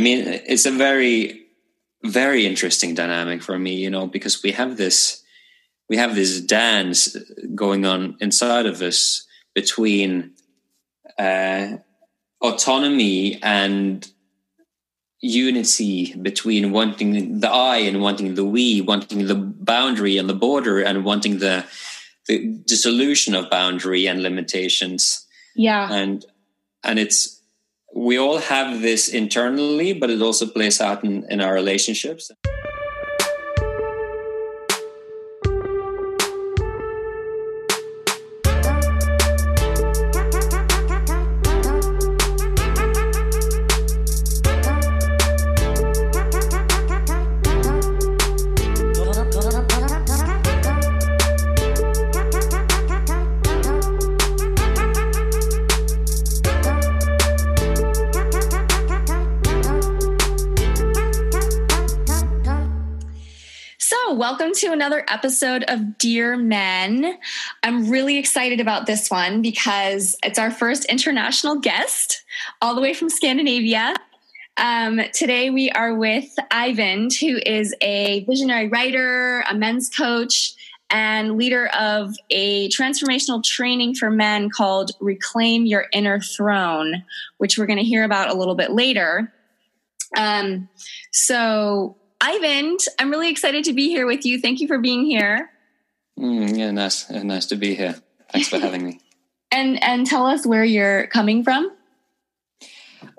I mean, it's a very, very interesting dynamic for me, you know, because we have this, we have this dance going on inside of us between uh, autonomy and unity between wanting the I and wanting the we, wanting the boundary and the border, and wanting the the dissolution of boundary and limitations. Yeah, and and it's we all have this internally, but it also plays out in, in our relationships. Welcome to another episode of Dear Men. I'm really excited about this one because it's our first international guest, all the way from Scandinavia. Um, today we are with Ivan, who is a visionary writer, a men's coach, and leader of a transformational training for men called Reclaim Your Inner Throne, which we're going to hear about a little bit later. Um, so Eyvind, I'm really excited to be here with you. Thank you for being here. Mm, yeah, nice, nice to be here. Thanks for having me. and and tell us where you're coming from.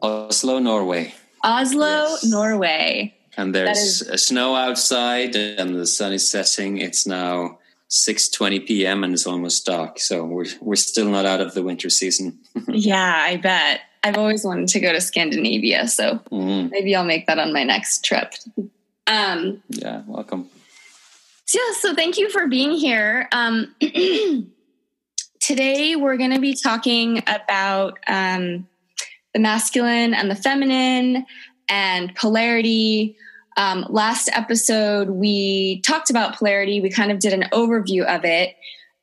Oslo, Norway. Oslo, yes. Norway. And there's is- snow outside, and the sun is setting. It's now 6:20 p.m. and it's almost dark, so we're we're still not out of the winter season. yeah, I bet. I've always wanted to go to Scandinavia, so mm. maybe I'll make that on my next trip. Um, yeah, welcome. So, yeah, so thank you for being here. Um, today, we're going to be talking about um, the masculine and the feminine and polarity. Um, last episode, we talked about polarity. We kind of did an overview of it.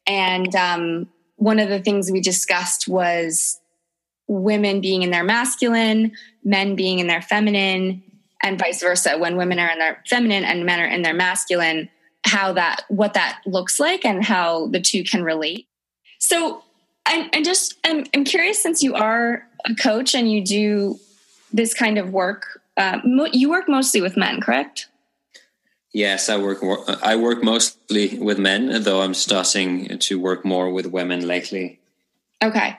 And um, one of the things we discussed was women being in their masculine, men being in their feminine, and vice versa when women are in their feminine and men are in their masculine how that what that looks like and how the two can relate. So i'm, I'm just I'm, I'm curious since you are a coach and you do this kind of work uh, mo- you work mostly with men correct? Yes i work i work mostly with men though i'm starting to work more with women lately. Okay.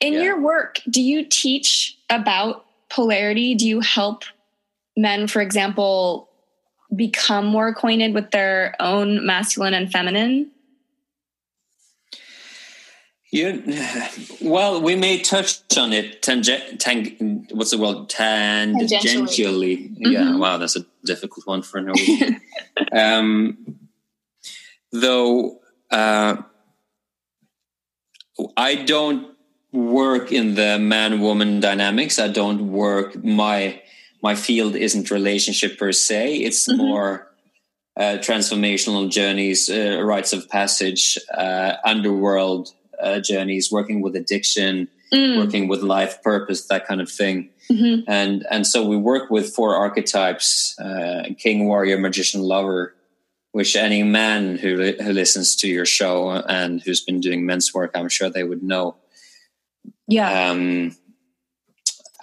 In yeah. your work do you teach about polarity? Do you help men, for example, become more acquainted with their own masculine and feminine? You, well, we may touch on it. Tang, what's the word? Tangentially. Tangentially. Mm-hmm. Yeah. Wow, that's a difficult one for Norwegian. um, though uh, I don't work in the man-woman dynamics. I don't work my my field isn't relationship per se. It's mm-hmm. more uh, transformational journeys, uh, rites of passage, uh, underworld uh, journeys, working with addiction, mm. working with life purpose, that kind of thing. Mm-hmm. And and so we work with four archetypes: uh, king, warrior, magician, lover. Which any man who who listens to your show and who's been doing men's work, I'm sure they would know. Yeah. Um,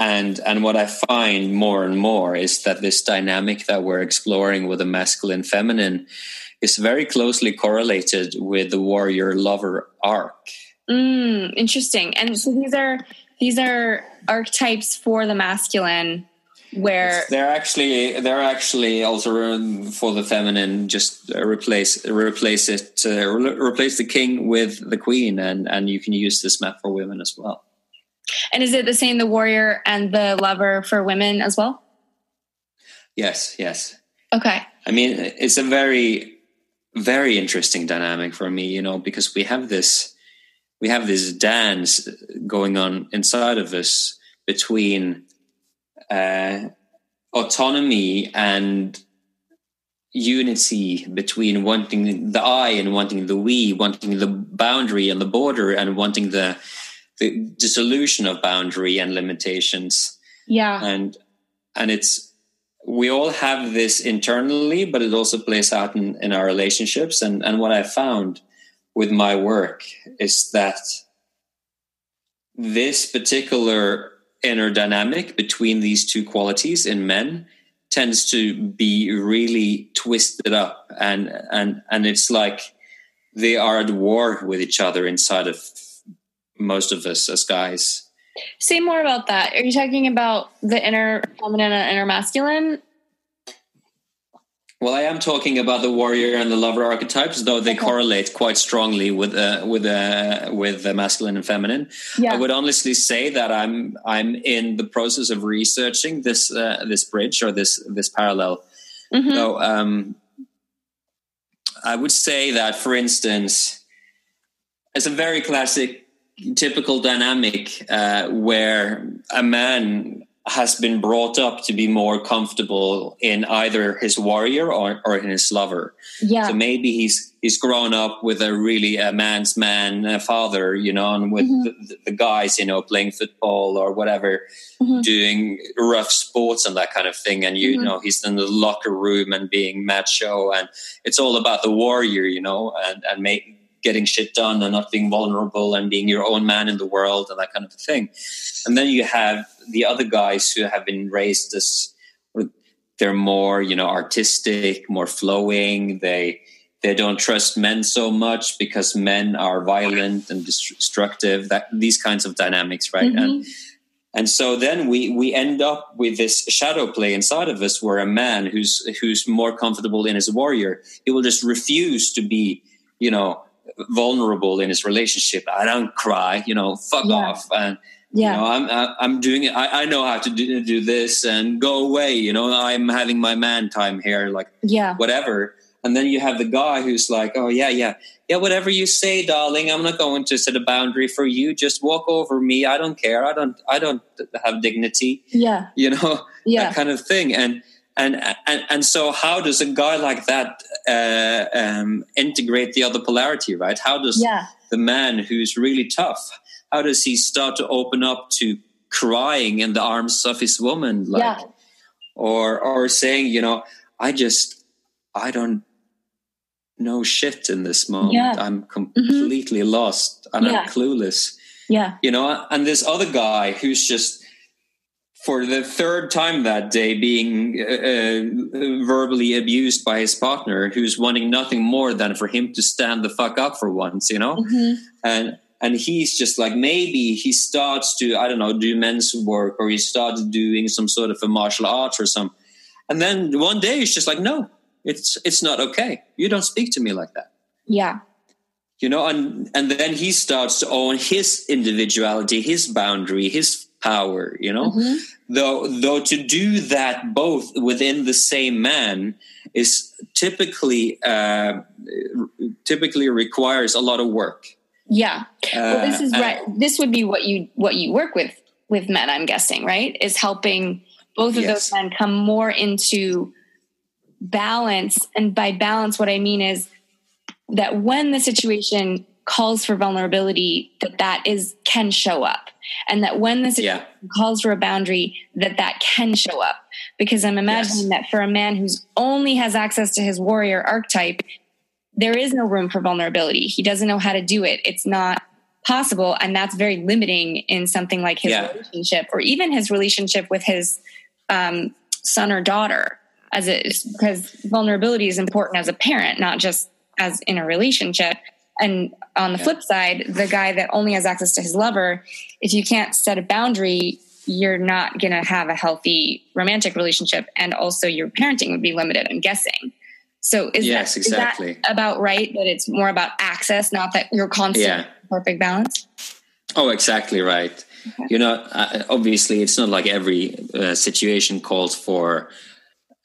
and and what i find more and more is that this dynamic that we're exploring with the masculine feminine is very closely correlated with the warrior lover arc. Mm, interesting. And so these are these are archetypes for the masculine where they're actually they're actually also for the feminine just replace replace it uh, replace the king with the queen. And and you can use this map for women as well and is it the same, the warrior and the lover for women as well? Yes, yes. Okay. I mean, it's a very, very interesting dynamic for me, you know, because we have this, we have this dance going on inside of us between uh, autonomy and unity between wanting the I and wanting the we, wanting the boundary and the border and wanting the the dissolution of boundary and limitations. Yeah. And and it's we all have this internally, but it also plays out in, in our relationships. And and what I found with my work is that this particular inner dynamic between these two qualities in men tends to be really twisted up and and and it's like they are at war with each other inside of most of us as guys say more about that are you talking about the inner feminine and inner masculine well, I am talking about the warrior and the lover archetypes, though they okay. correlate quite strongly with uh, with uh, with the masculine and feminine. Yeah. I would honestly say that I'm I'm in the process of researching this uh, this bridge or this this parallel. Mm-hmm. So um, I would say that, for instance, it's a very classic, typical dynamic uh, where a man has been brought up to be more comfortable in either his warrior or, or in his lover. Yeah. So maybe he's he's grown up with a really a man's man a father, you know, and with mm-hmm. the, the, guys, you know, playing football or whatever, mm-hmm. doing rough sports and that kind of thing. And you mm-hmm. know, he's in the locker room and being macho, and it's all about the warrior, you know, and and make getting shit done and not being vulnerable and being your own man in the world and that kind of thing. And then you have the other guys who have been raised as they're more, you know, artistic, more flowing. They they don't trust men so much because men are violent and destructive. That these kinds of dynamics, right? Mm-hmm. And and so then we we end up with this shadow play inside of us, where a man who's who's more comfortable in his warrior, he will just refuse to be, you know, vulnerable in his relationship. I don't cry, you know, fuck yeah. off. And, yeah. you know, I'm, I'm doing it. I, I know how to do, do this and go away. You know, I'm having my man time here, like, yeah, whatever. And then you have the guy who's like, oh, yeah, yeah, yeah, whatever you say, darling, I'm not going to set a boundary for you. Just walk over me. I don't care. I don't, I don't have dignity. Yeah. You know, yeah. that kind of thing. And, and and and so how does a guy like that uh, um, integrate the other polarity right how does yeah. the man who's really tough how does he start to open up to crying in the arms of his woman like yeah. or or saying you know i just i don't know shit in this moment yeah. i'm mm-hmm. completely mm-hmm. lost and i'm clueless yeah you know and this other guy who's just for the third time that day being uh, uh, verbally abused by his partner who's wanting nothing more than for him to stand the fuck up for once you know? Mm-hmm. and and he's just like maybe he starts to i don't know do men's work or he starts doing some sort of a martial arts or some and then one day he's just like no it's it's not okay. You don't speak to me like that. Yeah. You know and and then he starts to own his individuality his boundary his power you know? Mm-hmm. though though to do that both within the same man is typically uh, typically requires a lot of work. Yeah. Well this is uh, right. This would be what you what you work with with men i'm guessing right? Is helping both of yes. those men come more into balance. And by balance what i mean is that when the situation calls for vulnerability that that is can show up. And that when this yeah. calls for a boundary that that can show up. Because i'm imagining yes. that for a man who's only has access to his warrior archetype there is no room for vulnerability. He doesn't know how to do it. It's not possible. And that's very limiting in something like his yeah. relationship or even his relationship with his um, son or daughter. As it is because vulnerability is important as a parent not just as in a relationship and on the yeah. flip side, the guy that only has access to his lover, if you can't set a boundary, you're not going to have a healthy romantic relationship. And also your parenting would be limited, I'm guessing. So is, yes, that, exactly. Is that about right? That it's more about access, not that you're constant yeah. perfect balance? Oh, exactly right. Okay. You know, uh, obviously, it's not like every uh, situation calls for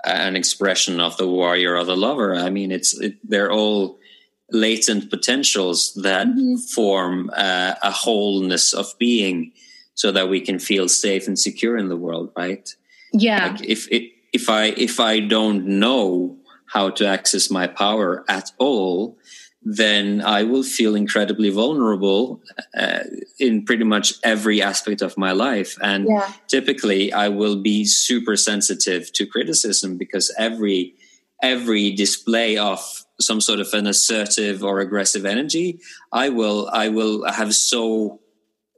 an expression of the warrior or the lover. I mean, it's it, they're all latent potentials that mm-hmm. form uh, a wholeness of being so that we can feel safe and secure in the world right yeah like if if i if i don't know how to access my power at all then I will feel incredibly vulnerable uh, in pretty much every aspect of my life. And Yeah. typically, I will be super sensitive to criticism because every every display of some sort of an assertive or aggressive energy, I will I will have so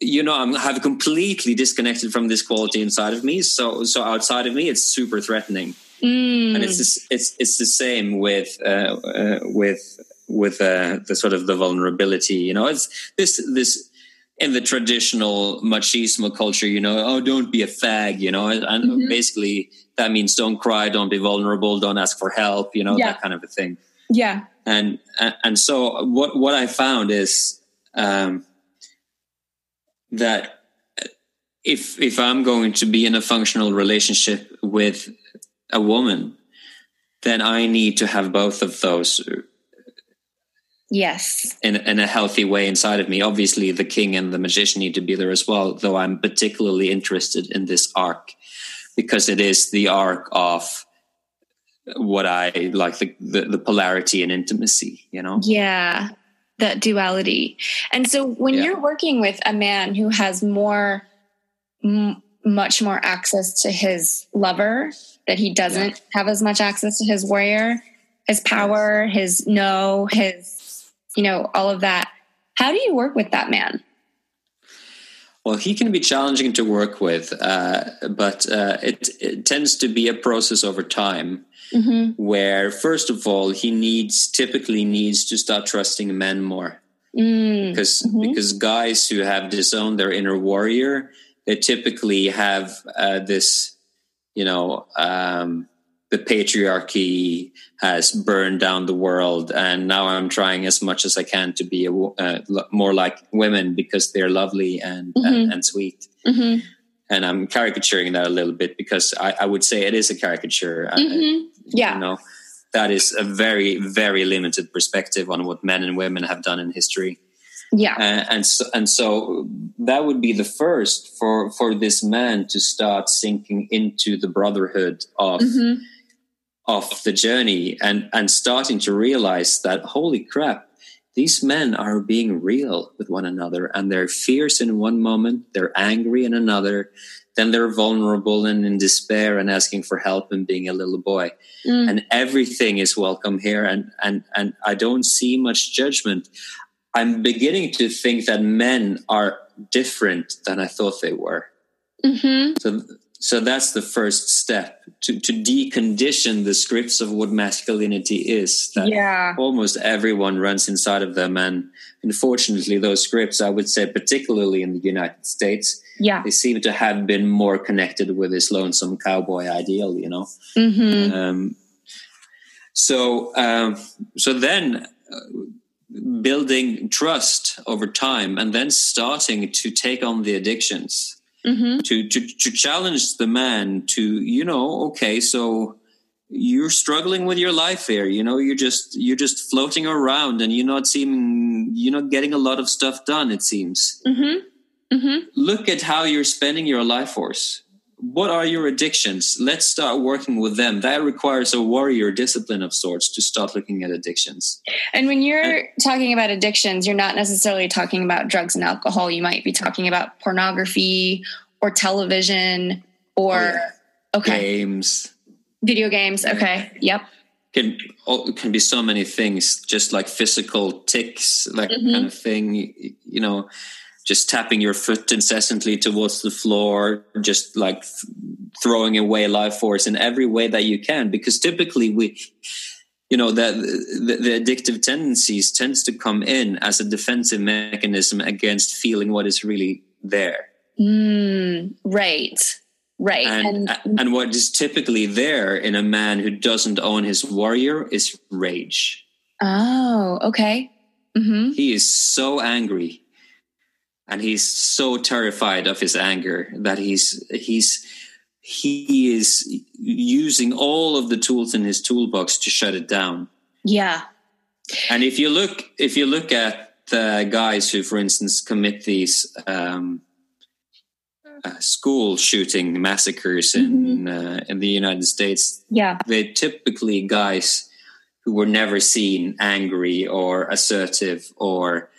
you know I'm have completely disconnected from this quality inside of me. So so outside of me, it's super threatening Mm. and it's this, it's it's the same with uh, uh, with with uh, the sort of the vulnerability. You know, it's this this in the traditional machismo culture. You know, oh, don't be a fag. You know, and Mhm. basically that means don't cry, don't be vulnerable, don't ask for help. You know, Yeah. that kind of a thing. Yeah. And and- so what what I found is um, that if if I'm going to be in a functional relationship with a woman, then I need to have both of those Yes. in, in a healthy way inside of me. Obviously, the king and the magician need to be there as well, though I'm particularly interested in this arc because it is the arc of what I like the, the, the polarity and intimacy, you know? Yeah, that duality. And so when Yeah. you're working with a man who has more, m- much more access to his lover, that he doesn't have as much access to his warrior, his power, his no, his, you know, all of that. How do you work with that man? Well, he can be challenging to work with, uh, but uh, it, it tends to be a process over time. Mm-hmm. where first of all he needs typically needs to start trusting men more Mm. because because guys who have disowned their inner warrior they typically have uh, this you know um, the patriarchy has burned down the world and now i'm trying as much as i can to be a, uh, more like women because they're lovely and, and, and sweet Mm-hmm. and i'm caricaturing that a little bit because i, I would say it is a caricature Mm-hmm. Yeah. you know that is a very very limited perspective on what men and women have done in history Yeah. uh, and so, and so that would be the first for for this man to start sinking into the brotherhood of Mm-hmm. of the journey and and starting to realize that holy crap these men are being real with one another and they're fierce in one moment they're angry in another then they're vulnerable and in despair and asking for help and being a little boy Mm. and everything is welcome here and and and i don't see much judgment i'm beginning to think that men are different than i thought they were Mm-hmm. so so that's the first step to to decondition the scripts of what masculinity is that Yeah. almost everyone runs inside of them and unfortunately those scripts i would say particularly in the united states Yeah. they seem to have been more connected with this lonesome cowboy ideal you know Mm-hmm. um, so um, so then uh, building trust over time and then starting to take on the addictions Mm-hmm. to, to to challenge the man to you know okay so you're struggling with your life here you know you're just you're just floating around and you're not seeming you're not getting a lot of stuff done it seems Mm-hmm. Mm-hmm. look at how you're spending your life force what are your addictions let's start working with them that requires a warrior discipline of sorts to start looking at addictions And when you're talking about addictions, you're not necessarily talking about drugs and alcohol. You might be talking about pornography or television or Oh, yeah. okay, games video games. Okay. Yep. can oh, can be so many things just like physical ticks that Mhm. kind of thing you know just tapping your foot incessantly towards the floor just like th- throwing away life force in every way that you can because typically we you know that the, the addictive tendencies tends to come in as a defensive mechanism against feeling what is really there Mm, right. Right. and, And, and what is typically there in a man who doesn't own his warrior is rage oh, okay. Mm-hmm. he is so angry and he's so terrified of his anger that he's he's he is using all of the tools in his toolbox to shut it down Yeah. and if you look if you look at the guys who for instance commit these um, uh, school shooting massacres in uh, in the united states Yeah. they're typically guys who were never seen angry or assertive or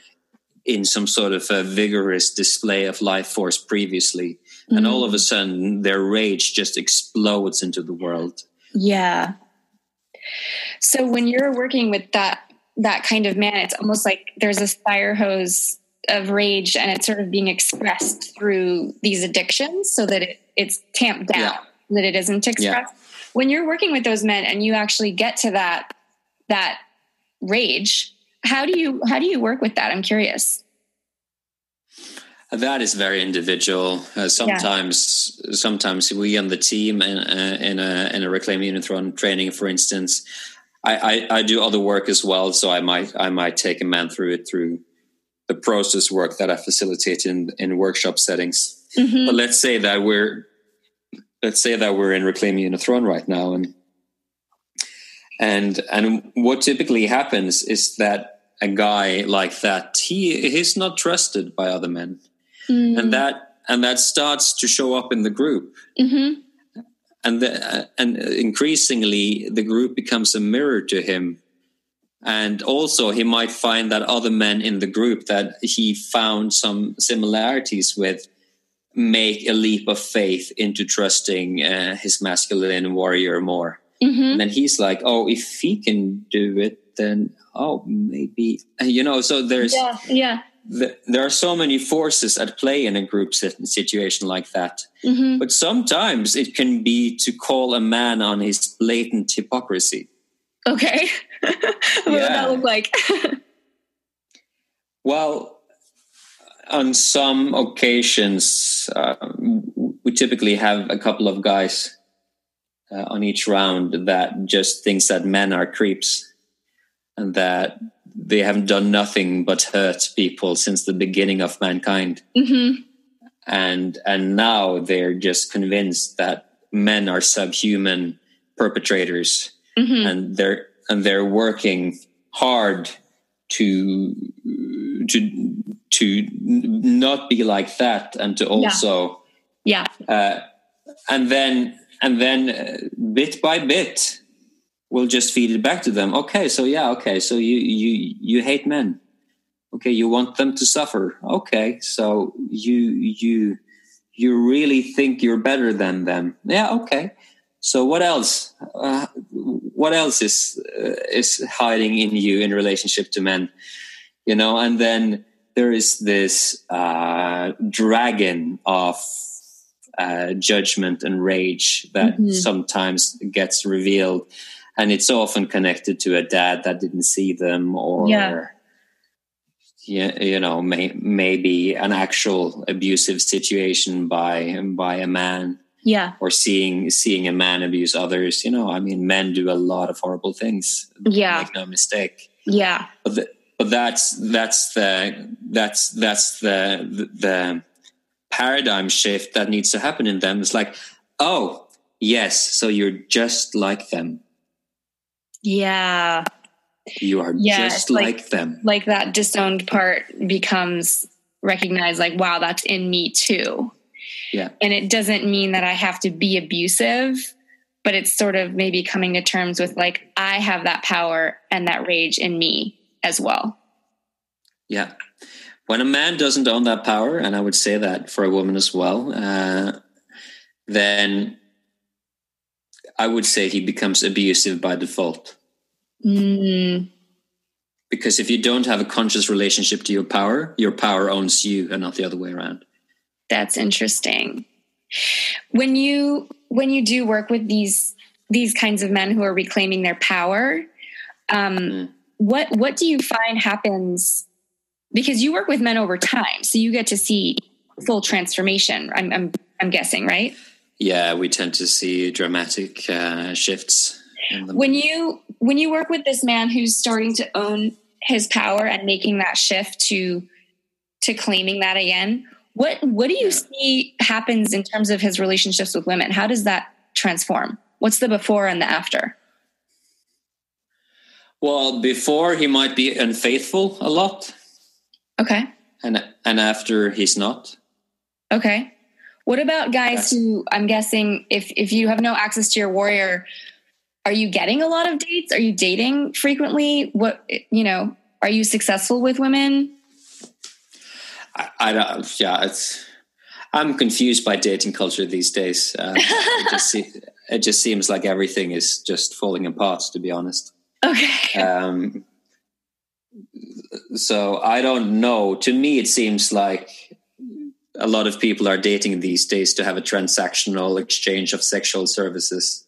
in some sort of a vigorous display of life force previously. Mm-hmm. And all of a mm. sudden, their rage just explodes into the world. Yeah. So when you're working with that that kind of man, it's almost like there's a fire hose of rage, and it's sort of being expressed through these addictions, so that it, it's tamped down, yeah. that it isn't expressed. Yeah. When you're working with those men, and you actually get to that that rage, how do you how do you work with that? I'm curious. That is very individual. Uh, sometimes, yeah. sometimes we on the team in, uh, in a in a reclaim training, for instance, I, I, I do other work as well. So I might I might take a man through it through the process work that I facilitate in in workshop settings. Mm-hmm. But let's say that we're let's say that we're in reclaim your inner throne right now, and and and what typically happens is that a guy like that he he's not trusted by other men mm. and that and that starts to show up in the group mm-hmm. and the, and increasingly the group becomes a mirror to him and also he might find that other men in the group that he found some similarities with make a leap of faith into trusting uh, his masculine warrior more mm-hmm. and then he's like oh if he can do it then oh maybe you know so there's yeah yeah the, there are so many forces at play in a group situation like that. Mm-hmm. But sometimes it can be to call a man on his blatant hypocrisy. Okay. what yeah. would that look like? well, on some occasions, uh, we typically have a couple of guys uh, on each round that just thinks that men are creeps and that they haven't done nothing but hurt people since the beginning of mankind. Mm-hmm. And and now they're just convinced that men are subhuman perpetrators, mm-hmm. and they're and they're working hard to to to not be like that, and to also yeah, yeah. Uh, and then and then uh, bit by bit we'll just feed it back to them. Okay so yeah okay so you you you hate men. Okay you want them to suffer. Okay so you you you really think you're better than them. Yeah okay. So what else? Uh, what else is uh, is hiding in you in relationship to men? You know and then there is this uh, dragon of uh, judgment and rage that mm-hmm. sometimes gets revealed. And it's often connected to a dad that didn't see them or yeah. you know may, maybe an actual abusive situation by by a man. Yeah. Or seeing seeing a man abuse others. You know i mean men do a lot of horrible things. Yeah. Make no mistake. Yeah. But the, but that's that's the that's that's the the paradigm shift that needs to happen in them it's like oh yes so you're just like them yeah. You are yeah, just like, like them. Like that disowned part becomes recognized like, wow, that's in me too. Yeah. And it doesn't mean that I have to be abusive, but it's sort of maybe coming to terms with like, I have that power and that rage in me as well. Yeah. When a man doesn't own that power, and I would say that for a woman as well, uh, then I would say he becomes abusive by default. Mm. Because if you don't have a conscious relationship to your power, your power owns you and not the other way around. That's interesting. When you when you do work with these these kinds of men who are reclaiming their power, um, mm. what what do you find happens? Because you work with men over time, so you get to see full transformation. I'm I'm, I'm guessing, right? yeah, we tend to see dramatic uh, shifts. When you when you work with this man who's starting to own his power and making that shift to to claiming that again, what what do you see happens in terms of his relationships with women? How does that transform? What's the before and the after? Well, before he might be unfaithful a lot. Okay. And and after he's not. Okay. What about guys who I'm guessing if if you have no access to your warrior, are you getting a lot of dates? Are you dating frequently? What you know? Are you successful with women? I, I don't. Yeah, it's. I'm confused by dating culture these days. Uh, it, just it just seems like everything is just falling apart. To be honest. Okay. Um, so I don't know. To me, it seems like a lot of people are dating these days to have a transactional exchange of sexual services,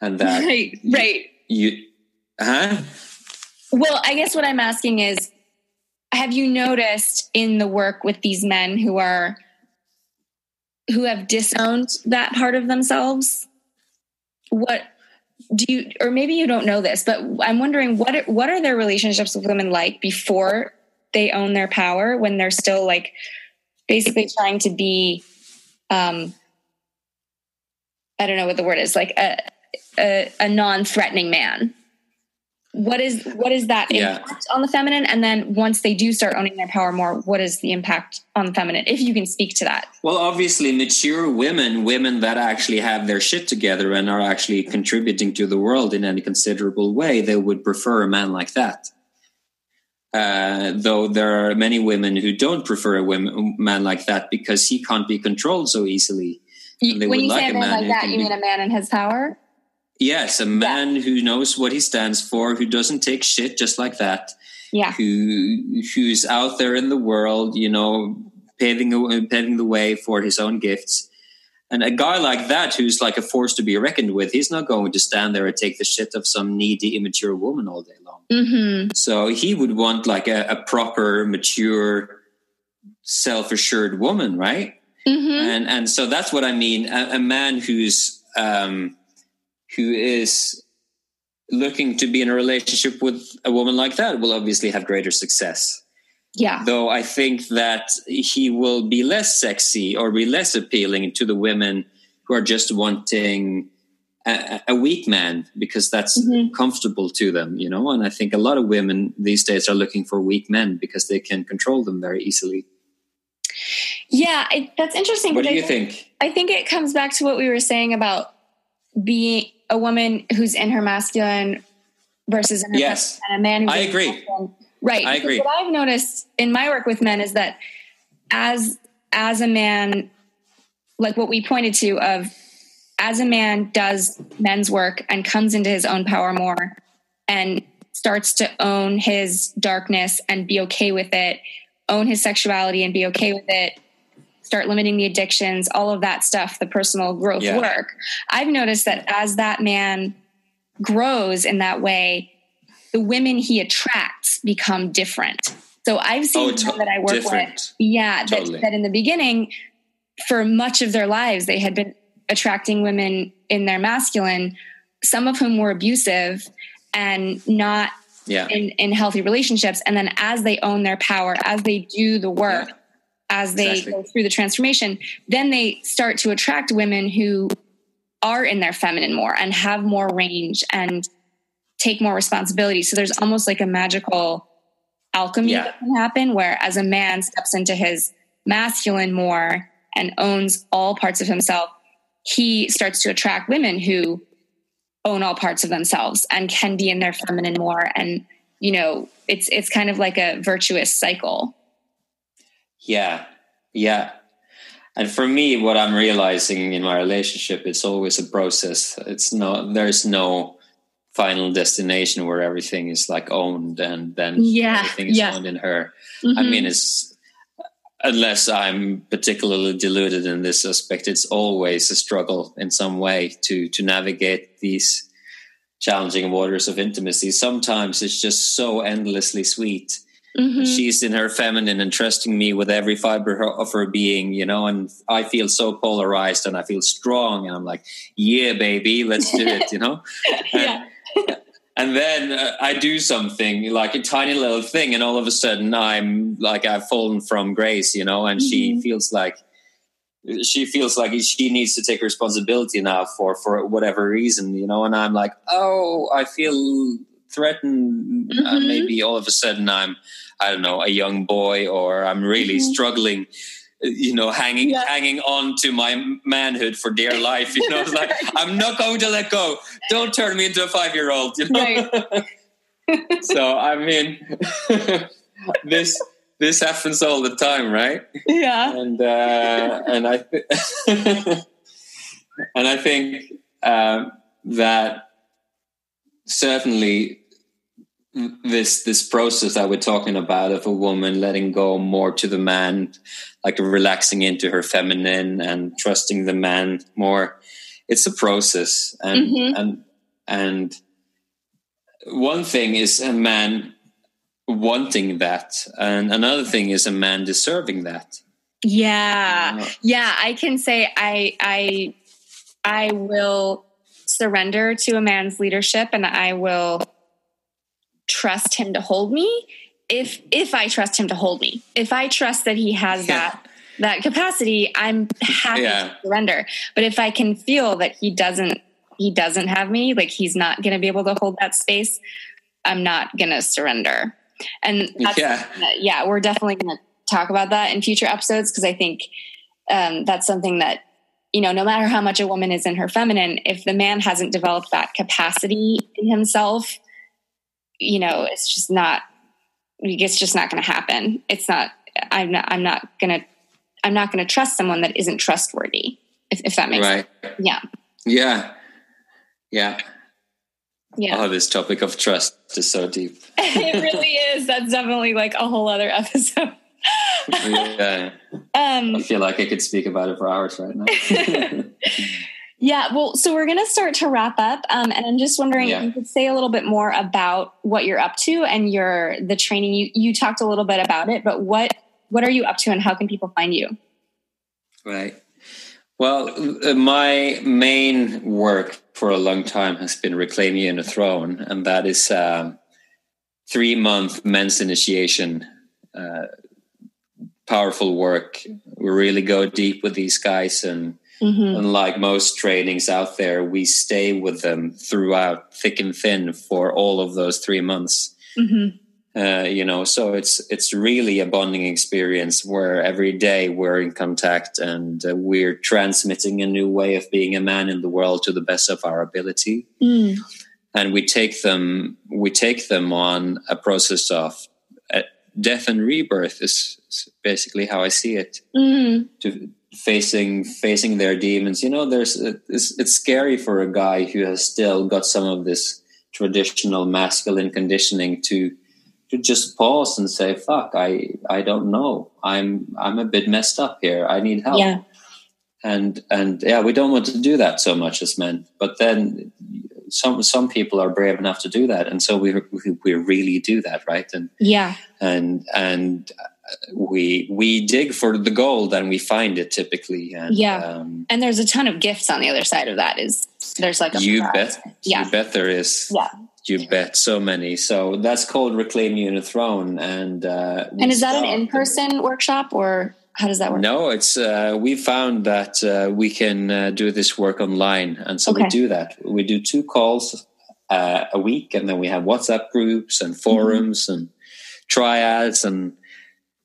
and that right, right. You, huh? Well, I guess what I'm asking is, have you noticed in the work with these men who are who have disowned that part of themselves? What do you or maybe you don't know this but i'm wondering what what are their relationships with women like before they own their power when they're still like basically trying to be um i don't know what the word is like a a, a non-threatening man what is what is that Yeah. impact on the feminine and then once they do start owning their power more what is the impact on the feminine if you can speak to that Well, obviously, mature women, women that actually have their shit together and are actually contributing to the world in any considerable way, they would prefer a man like that. Uh, though there are many women who don't prefer a women, man like that because he can't be controlled so easily. You- when you like say a man man like that you be- mean a man in his power Yes, a man who knows what he stands for, who doesn't take shit just like that, yeah who who's out there in the world, you know, paving paving the way for his own gifts. And a guy like that, who's like a force to be reckoned with, he's not going to stand there and take the shit of some needy, immature woman all day long. mm-hmm. So he would want like a, a proper, mature, self-assured woman, right? Mm-hmm. and and so that's what I mean. A, a man who's um, who is looking to be in a relationship with a woman like that will obviously have greater success. yeah Though I think that he will be less sexy or be less appealing to the women who are just wanting a, a weak man because that's Mhm. comfortable to them, you know. And I think a lot of women these days are looking for weak men because they can control them very easily. Yeah, that's interesting. What do because you I think? I think it comes back to what we were saying about being a woman who's in her masculine versus in her Yes. and a man who's I agree. masculine. Right. I Because agree. What I've noticed in my work with men is that as as a man, like what we pointed to of as a man does men's work and comes into his own power more and starts to own his darkness and be okay with it, own his sexuality and be okay with it, start limiting the addictions, all of that stuff, the personal growth Yeah. work. I've noticed that as that man grows in that way, the women he attracts become different. So I've seen Oh, to- that I work different. with, yeah, Totally. that, that in the beginning, for much of their lives, they had been attracting women in their masculine, some of whom were abusive and not Yeah. in, in healthy relationships. And then as they own their power, as they do the work, Yeah. As they Exactly. go through the transformation, then they start to attract women who are in their feminine more and have more range and take more responsibility. So there's almost like a magical alchemy Yeah. that can happen where as a man steps into his masculine more and owns all parts of himself, he starts to attract women who own all parts of themselves and can be in their feminine more and you know it's it's kind of like a virtuous cycle Yeah, yeah. And for me, what I'm realizing in my relationship, it's always a process. It's no, there's no final destination where everything is like owned and then Yeah, everything is yeah. owned in her. I mm-hmm. mean, it's unless I'm particularly deluded in this aspect, it's always a struggle in some way to to navigate these challenging waters of intimacy. Sometimes it's just so endlessly sweet Mhm. she's in her feminine and trusting me with every fiber of her being, you know, and I feel so polarized and I feel strong and I'm like, yeah, baby, let's do it, you know? yeah And then uh, I do something like a tiny little thing and all of a sudden I'm like, I've fallen from grace, you know, and she Mhm. feels like, she feels like she needs to take responsibility now for for whatever reason, you know, and I'm like, oh, I feel threatened. Uh, Mhm. maybe all of a sudden I'm, I don't know, a young boy, or I'm really Mhm. struggling you know, hanging Yeah. hanging on to my manhood for dear life. You know, it's like I'm not going to let go. Don't turn me into a five year old. You know. so I mean, this this happens all the time, right? yeah. and uh, and I th- and I think um, that certainly this this process that we're talking about of a woman letting go more to the man, like relaxing into her feminine and trusting the man more. It's a process, and Mhm. and and one thing is a man wanting that, and another thing is a man deserving that. Yeah. Uh, Yeah, I can say I I I will surrender to a man's leadership and I will trust him to hold me if if I trust him to hold me. If I trust that he has Yeah. that that capacity, I'm happy Yeah. to surrender. But if I can feel that he doesn't he doesn't have me, like he's not going to be able to hold that space, I'm not going to surrender. And that's Yeah. that- yeah, we're definitely going to talk about that in future episodes because I think um, that's something that you know, no matter how much a woman is in her feminine, if the man hasn't developed that capacity in himself, you know, it's just not. It's just not going to happen. It's not. I'm not. I'm not going to. I'm not going to trust someone that isn't trustworthy. If, if that makes right. sense. Yeah. Yeah. Yeah. Yeah. Oh, this topic of trust is so deep. it really is. That's definitely like a whole other episode. yeah. Um, I feel like I could speak about it for hours right now. yeah. Well, so we're going to start to wrap up, um, and I'm just wondering Yeah. if you could say a little bit more about what you're up to and your the training. You you talked a little bit about it, but what what are you up to, and how can people find you? right. Well, uh, my main work for a long time has been reclaiming Your Inner Throne, and that is um, three month men's initiation. Uh, powerful work. We really go deep with these guys and Mm-hmm. unlike most trainings out there, we stay with them throughout thick and thin for all of those three months. Mm-hmm. Uh, you know, so it's it's really a bonding experience where every day we're in contact and uh, we're transmitting a new way of being a man in the world to the best of our ability, Mm. and we take them we take them on a process of uh, death and rebirth is, is basically how I see it Mm. to facing facing their demons. You know there's it's, it's scary for a guy who has still got some of this traditional masculine conditioning to to just pause and say fuck i i don't know. I'm i'm a bit messed up here. I need help. Yeah. and and yeah we don't want to do that so much as men. But then some some people are brave enough to do that. And so we we, we really do that right? And Yeah. and and we we dig for the gold and we find it typically and Yeah. um, And there's a ton of gifts on the other side of that. Is there's like a you prize. bet Yeah. you bet there is Yeah. you bet so many so that's called reclaim your inner throne and uh And is that an in-person workshop or how does that work? no it's uh we found that uh, we can uh, do this work online and so we do that we do two calls uh, a week and then we have whatsapp groups and forums and triads and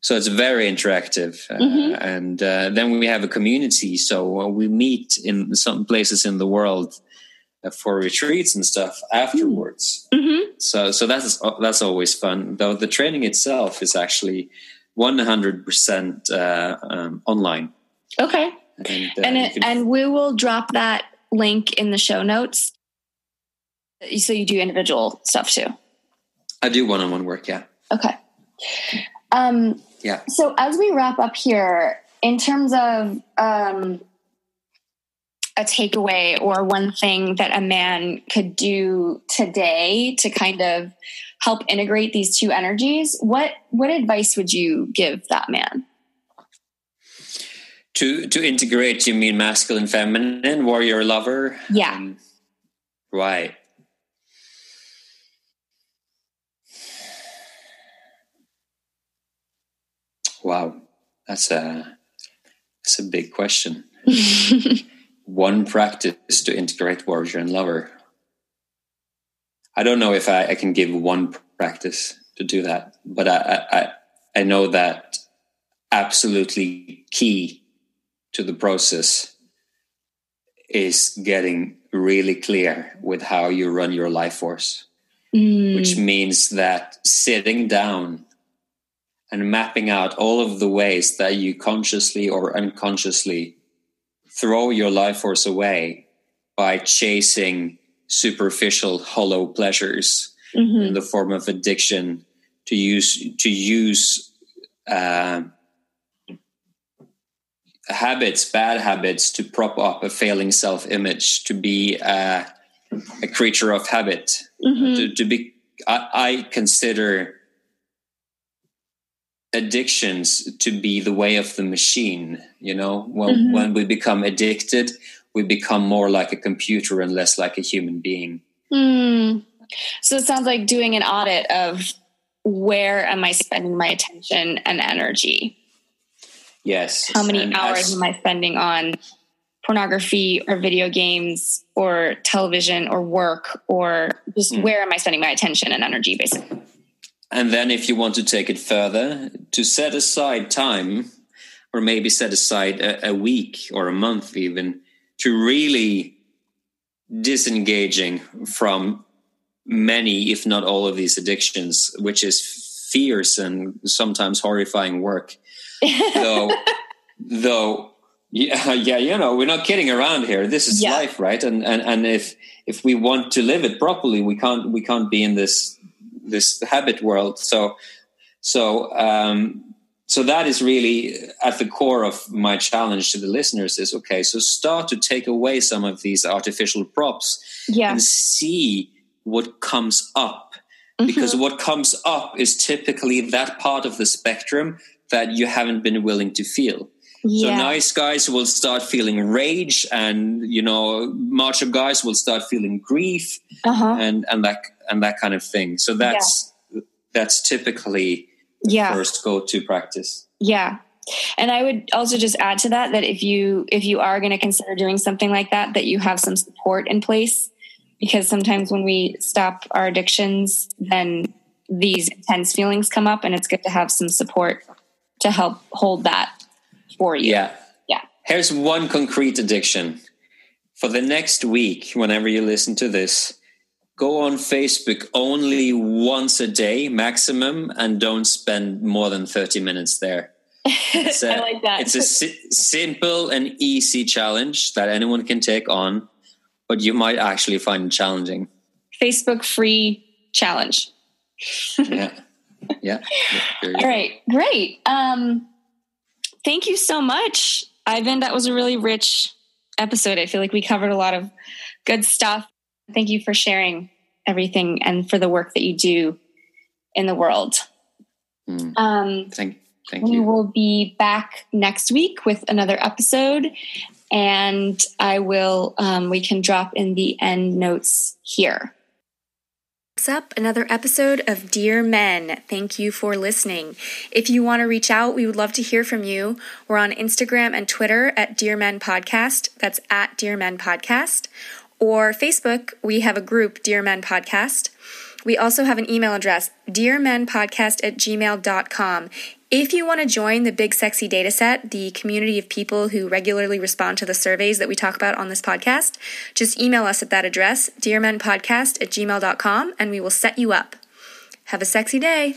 so it's very interactive uh, Mhm. and uh, then we have a community so uh, we meet in some places in the world uh, for retreats and stuff afterwards Mm-hmm. so so that's that's always fun though the training itself is actually 100% uh, um, online Okay. and, and it, can- and we will drop that link in the show notes. So you do individual stuff too. i do one-on-one work yeah Okay. Um, yeah so as we wrap up here, in terms of um, a takeaway or one thing that a man could do today to kind of help integrate these two energies, what what advice would you give that man? to to integrate you mean masculine feminine warrior lover Yeah. Um, right wow that's a that's a big question one practice to integrate warrior and lover i don't know if i, I can give one practice to do that but I, I i know that absolutely key to the process is getting really clear with how you run your life force, mm. which means that sitting down and mapping out all of the ways that you consciously or unconsciously throw your life force away by chasing superficial hollow pleasures mm-hmm. in the form of addiction to use to use uh, habits bad habits to prop up a failing self-image to be uh, a creature of habit mm-hmm. to, to, be I, I consider addictions to be the way of the machine you know when mm-hmm. when we become addicted we become more like a computer and less like a human being mm. so it sounds like doing an audit of where am i spending my attention and energy yes how many and hours as, am i spending on pornography or video games or television or work or just mm. where am i spending my attention and energy basically and then, if you want to take it further, to set aside time, or maybe set aside a, a week or a month even, to really disengaging from many, if not all, of these addictions, which is fierce and sometimes horrifying work. though, though, yeah, yeah, you know, we're not kidding around here. This is yeah. life, right? And and and if if we want to live it properly, we can't we can't be in this this habit world. So so um, so that is really at the core of my challenge to the listeners is okay so start to take away some of these artificial props yeah. and see what comes up mm-hmm. because what comes up is typically that part of the spectrum that you haven't been willing to feel yeah. so nice guys will start feeling rage and you know macho guys will start feeling grief uh-huh. and and that and that kind of thing. So that's yeah. that's typically yeah. first go to practice. Yeah. And I would also just add to that that if you if you are going to consider doing something like that that you have some support in place because sometimes when we stop our addictions then these intense feelings come up and it's good to have some support to help hold that for you. Yeah. Yeah. Here's one concrete addiction. For the next week whenever you listen to this, go on Facebook only once a day maximum and don't spend more than 30 minutes there. It's a, I like that. It's a si- simple and easy challenge that anyone can take on, but you might actually find it challenging. Facebook free challenge. yeah. Yeah. All right. Great. Um, thank you so much, Ivan. That was a really rich episode. I feel like we covered a lot of good stuff. Thank you for sharing everything and for the work that you do in the world. Mm. Um, thank, thank we you. We will be back next week with another episode, and I will. Um, we can drop in the end notes here. What's up? Another episode of Dear Men. Thank you for listening. If you want to reach out, we would love to hear from you. We're on Instagram and Twitter at Dear Men Podcast. That's at Dear Men Podcast or Facebook, we have a group, Dear Men Podcast. We also have an email address, dearmenpodcast at gmail.com. If you want to join the Big Sexy Dataset, the community of people who regularly respond to the surveys that we talk about on this podcast, just email us at that address, dearmenpodcast at gmail.com, and we will set you up. Have a sexy day.